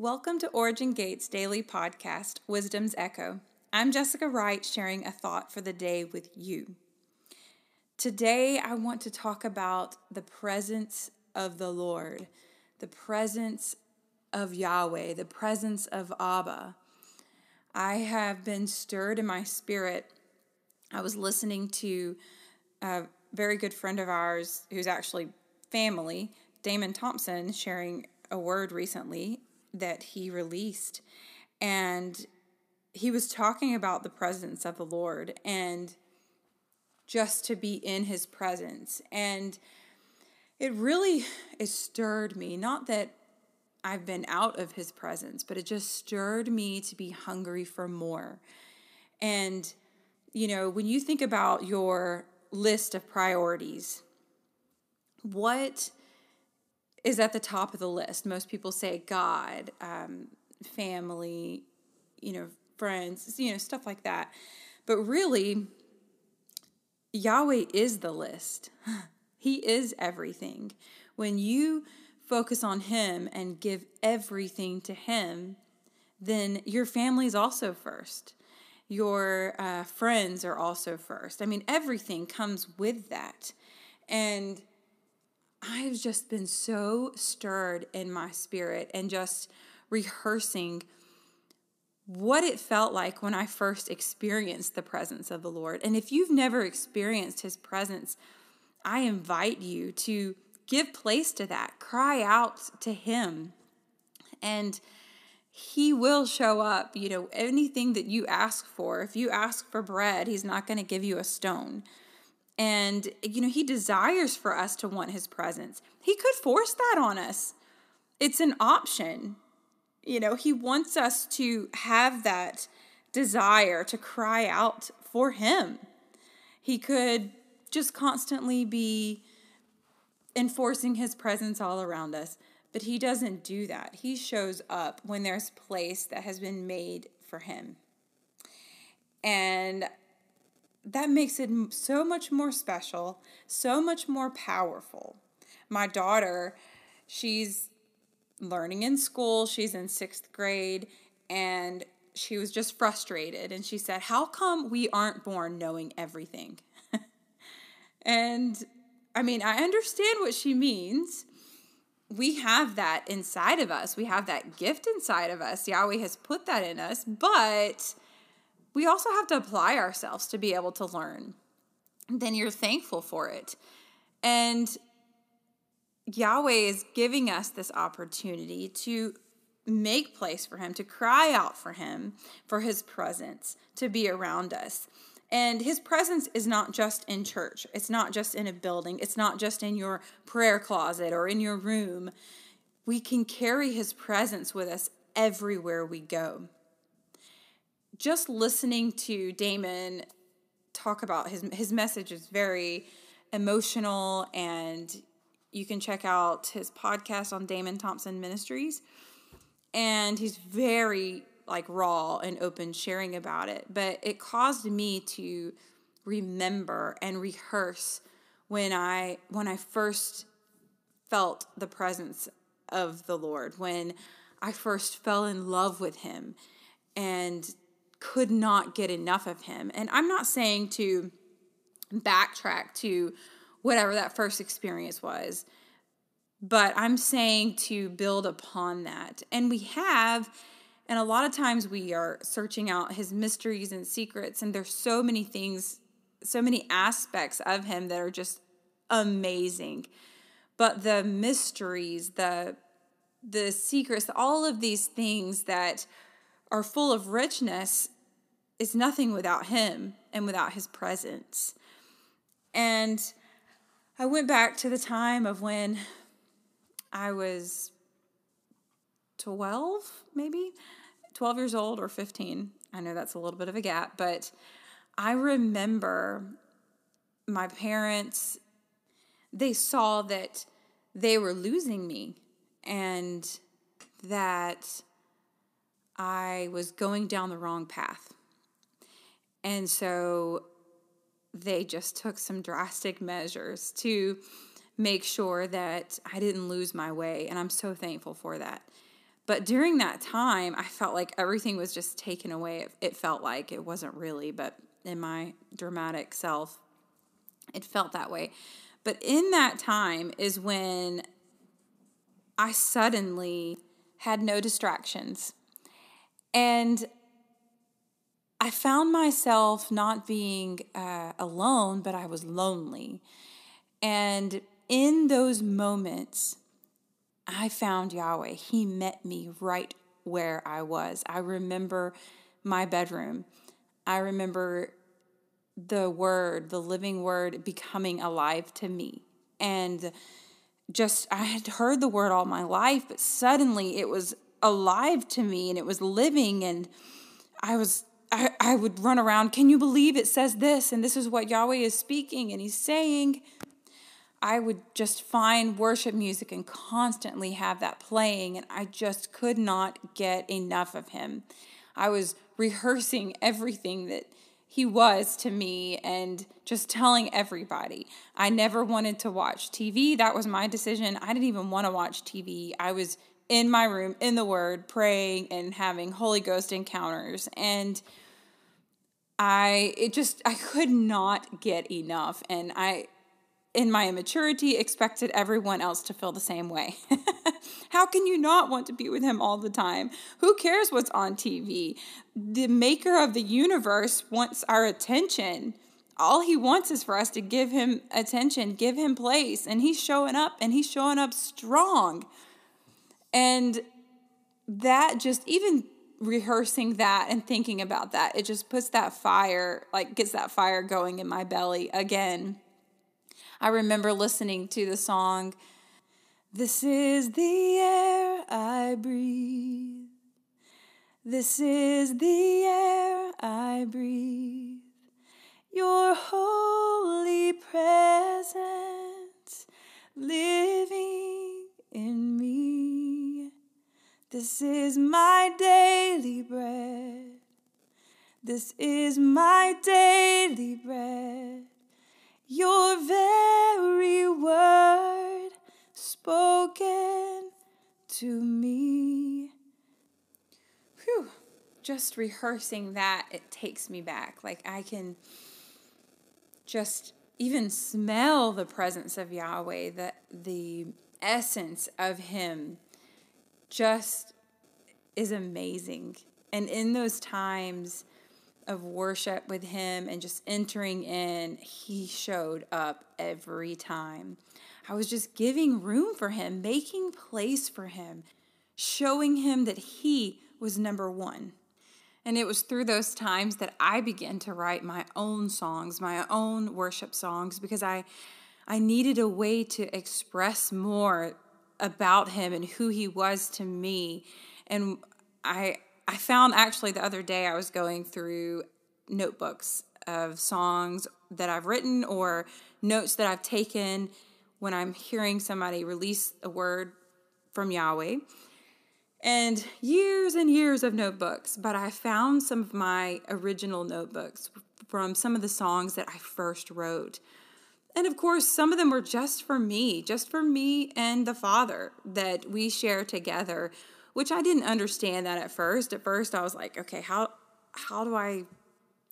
Welcome to Origin Gates Daily Podcast, Wisdom's Echo. I'm Jessica Wright sharing a thought for the day with you. Today, I want to talk about the presence of the Lord, the presence of Yahweh, the presence of Abba. I have been stirred in my spirit. I was listening to a very good friend of ours who's actually family, Damon Thompson, sharing a word recently that he released. And he was talking about the presence of the Lord and just to be in his presence. And it really it stirred me. Not that I've been out of his presence, but it just stirred me to be hungry for more. And, you know, when you think about your list of priorities, what is at the top of the list? Most people say God, um, family, you know, friends, you know, stuff like that. But really, Yahweh is the list. He is everything. When you focus on Him and give everything to Him, then your family is also first. Your uh, friends are also first. I mean, everything comes with that. And I've just been so stirred in my spirit and just rehearsing what it felt like when I first experienced the presence of the Lord. And if you've never experienced His presence, I invite you to give place to that. Cry out to Him. And He will show up. You know, anything that you ask for, if you ask for bread, He's not going to give you a stone. And, you know, He desires for us to want His presence. He could force that on us, it's an option. You know, He wants us to have that desire to cry out for Him. He could just constantly be enforcing his presence all around us. But he doesn't do that. He shows up when there's place that has been made for him. And that makes it so much more special, so much more powerful. My daughter, she's learning in school, she's in sixth grade, and she was just frustrated. And she said, How come we aren't born knowing everything? And I mean, I understand what she means. We have that inside of us. We have that gift inside of us. Yahweh has put that in us, but we also have to apply ourselves to be able to learn. Then you're thankful for it. And Yahweh is giving us this opportunity to make place for Him, to cry out for Him, for His presence to be around us. And his presence is not just in church, it's not just in a building, it's not just in your prayer closet or in your room. We can carry his presence with us everywhere we go. Just listening to Damon talk about his his message is very emotional and you can check out his podcast on Damon Thompson Ministries. And he's very like raw and open sharing about it, but it caused me to remember and rehearse when I when I first felt the presence of the Lord, when I first fell in love with him. And could not get enough of him. And I'm not saying to backtrack to whatever that first experience was, but I'm saying to build upon that. And we have and a lot of times we are searching out his mysteries and secrets, and there's so many things, so many aspects of him that are just amazing. But the mysteries, the the secrets, all of these things that are full of richness is nothing without him and without his presence. And I went back to the time of when I was 12, maybe 12 years old or 15. I know that's a little bit of a gap, but I remember my parents, they saw that they were losing me and that I was going down the wrong path. And so they just took some drastic measures to make sure that I didn't lose my way. And I'm so thankful for that. But during that time, I felt like everything was just taken away. It, felt like it wasn't really, but in my dramatic self, it felt that way. But in that time is when I suddenly had no distractions. And I found myself not being uh, alone, but I was lonely. And in those moments, I found Yahweh. He met me right where I was. I remember my bedroom. I remember the word, the living word, becoming alive to me. And just, I had heard the word all my life, but suddenly it was alive to me and it was living. And I was, I, I would run around, can you believe it says this? And this is what Yahweh is speaking and he's saying. I would just find worship music and constantly have that playing, and I just could not get enough of him. I was rehearsing everything that he was to me and just telling everybody. I never wanted to watch TV. That was my decision. I didn't even want to watch TV. I was in my room in the Word, praying and having Holy Ghost encounters. And I, it just, I could not get enough. And I, in my immaturity, expected everyone else to feel the same way. How can you not want to be with him all the time? Who cares what's on TV? The maker of the universe wants our attention. All he wants is for us to give him attention, give him place, and he's showing up and he's showing up strong. And that just, even rehearsing that and thinking about that, it just puts that fire, like gets that fire going in my belly again I remember listening to the song, This is the air I breathe. This is the air I breathe. Your holy presence living in me. This is my daily bread. This is my daily bread your very word spoken to me. Whew, just rehearsing that, it takes me back. Like I can just even smell the presence of Yahweh, the, the essence of Him just is amazing. And in those times, of worship with him and just entering in, he showed up every time. I was just giving room for him, making place for him, showing him that he was number one. And it was through those times that I began to write my own songs, my own worship songs, because I, I needed a way to express more about him and who he was to me. And I, I found actually the other day I was going through notebooks of songs that I've written or notes that I've taken when I'm hearing somebody release a word from Yahweh. And years and years of notebooks, but I found some of my original notebooks from some of the songs that I first wrote. And of course, some of them were just for me, just for me and the Father that we share together which I didn't understand that at first. At first, I was like, okay, how how do I,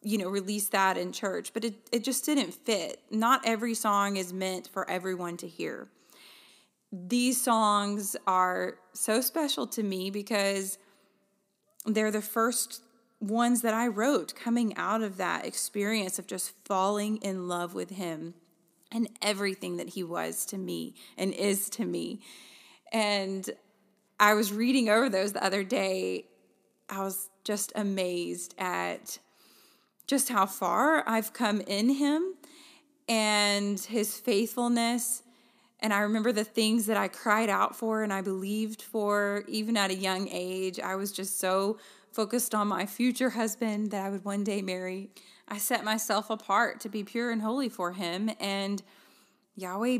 you know, release that in church? But it it just didn't fit. Not every song is meant for everyone to hear. These songs are so special to me because they're the first ones that I wrote coming out of that experience of just falling in love with him and everything that he was to me and is to me. And I was reading over those the other day. I was just amazed at just how far I've come in him and his faithfulness. And I remember the things that I cried out for and I believed for, even at a young age. I was just so focused on my future husband that I would one day marry. I set myself apart to be pure and holy for him. And Yahweh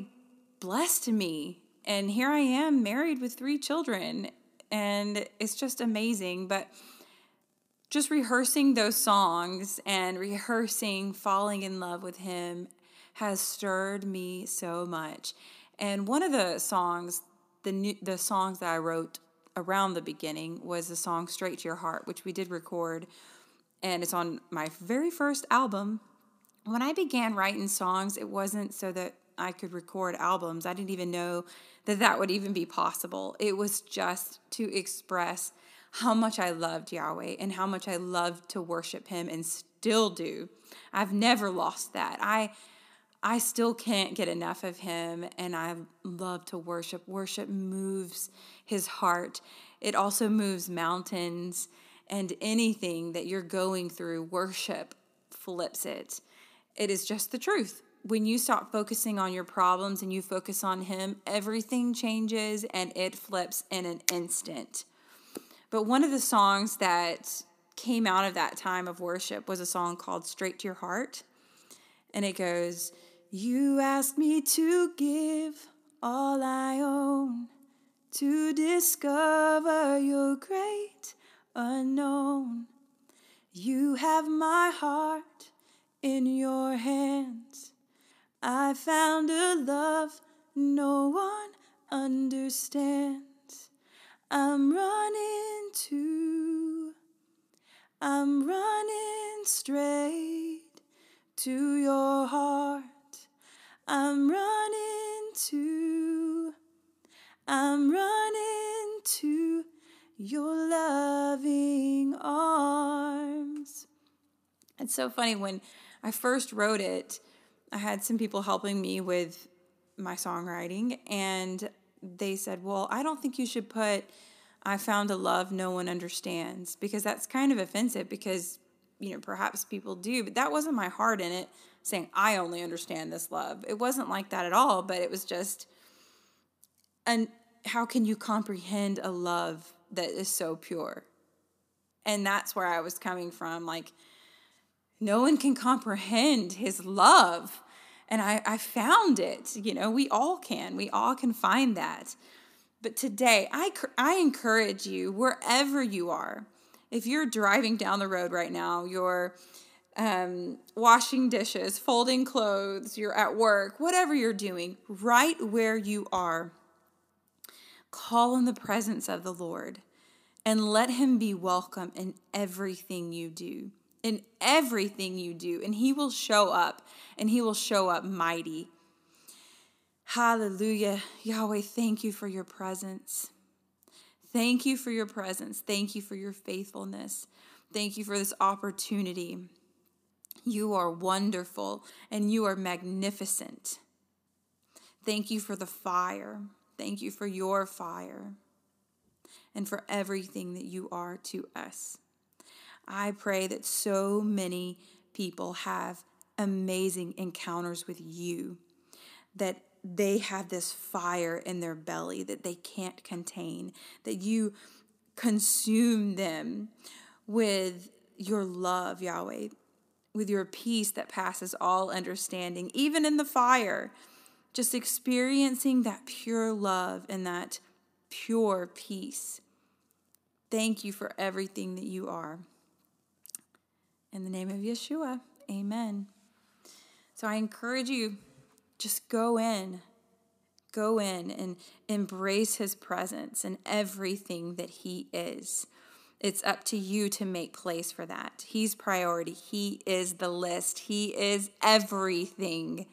blessed me and here I am married with three children. And it's just amazing. But just rehearsing those songs and rehearsing falling in love with him has stirred me so much. And one of the songs, the new, the songs that I wrote around the beginning was the song Straight to Your Heart, which we did record, and it's on my very first album. When I began writing songs, it wasn't so that I could record albums. I didn't even know that that would even be possible. It was just to express how much I loved Yahweh and how much I loved to worship him and still do. I've never lost that. I I still can't get enough of him and I love to worship. Worship moves his heart. It also moves mountains and anything that you're going through, worship flips it. It is just the truth. When you stop focusing on your problems and you focus on him, everything changes and it flips in an instant. But one of the songs that came out of that time of worship was a song called Straight to Your Heart. And it goes, You ask me to give all I own to discover your great unknown. You have my heart in your hands. I found a love no one understands. I'm running to, I'm running straight to your heart. I'm running to, I'm running to your It's so funny when I first wrote it, I had some people helping me with my songwriting, and they said, Well, I don't think you should put, I found a love no one understands, because that's kind of offensive because, you know, perhaps people do, but that wasn't my heart in it, saying, I only understand this love. It wasn't like that at all, but it was just, and how can you comprehend a love that is so pure? And that's where I was coming from. Like, no one can comprehend his love and I, I found it. You know, we all can. We all can find that. But today, I, I encourage you, wherever you are, if you're driving down the road right now, you're um, washing dishes, folding clothes, you're at work, whatever you're doing, right where you are, call in the presence of the Lord and let Him be welcome in everything you do in everything you do, and He will show up, and He will show up mighty. Hallelujah. Yahweh, thank you for your presence. Thank you for your presence. Thank you for your faithfulness. Thank you for this opportunity. You are wonderful and you are magnificent. Thank you for the fire. Thank you for your fire and for everything that you are to us. I pray that so many people have amazing encounters with you, that they have this fire in their belly that they can't contain, that you consume them with your love, Yahweh, with your peace that passes all understanding, even in the fire, just experiencing that pure love and that pure peace. Thank you for everything that you are. In the name of Yeshua, amen. So I encourage you, just go in. Go in and embrace his presence and everything that he is. It's up to you to make place for that. He's priority. He is the list. He is everything.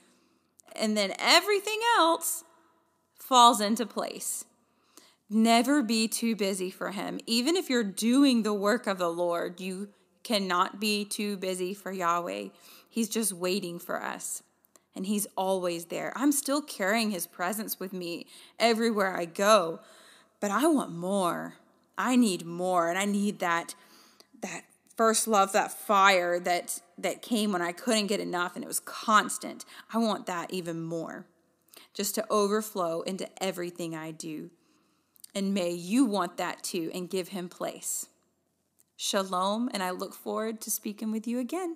And then everything else falls into place. Never be too busy for him. Even if you're doing the work of the Lord, you cannot be too busy for Yahweh. He's just waiting for us. And He's always there. I'm still carrying His presence with me everywhere I go, but I want more. I need more, and I need that that first love, that fire that that came when I couldn't get enough and it was constant. I want that even more. Just to overflow into everything I do. And may you want that too and give him place. Shalom, and I look forward to speaking with you again.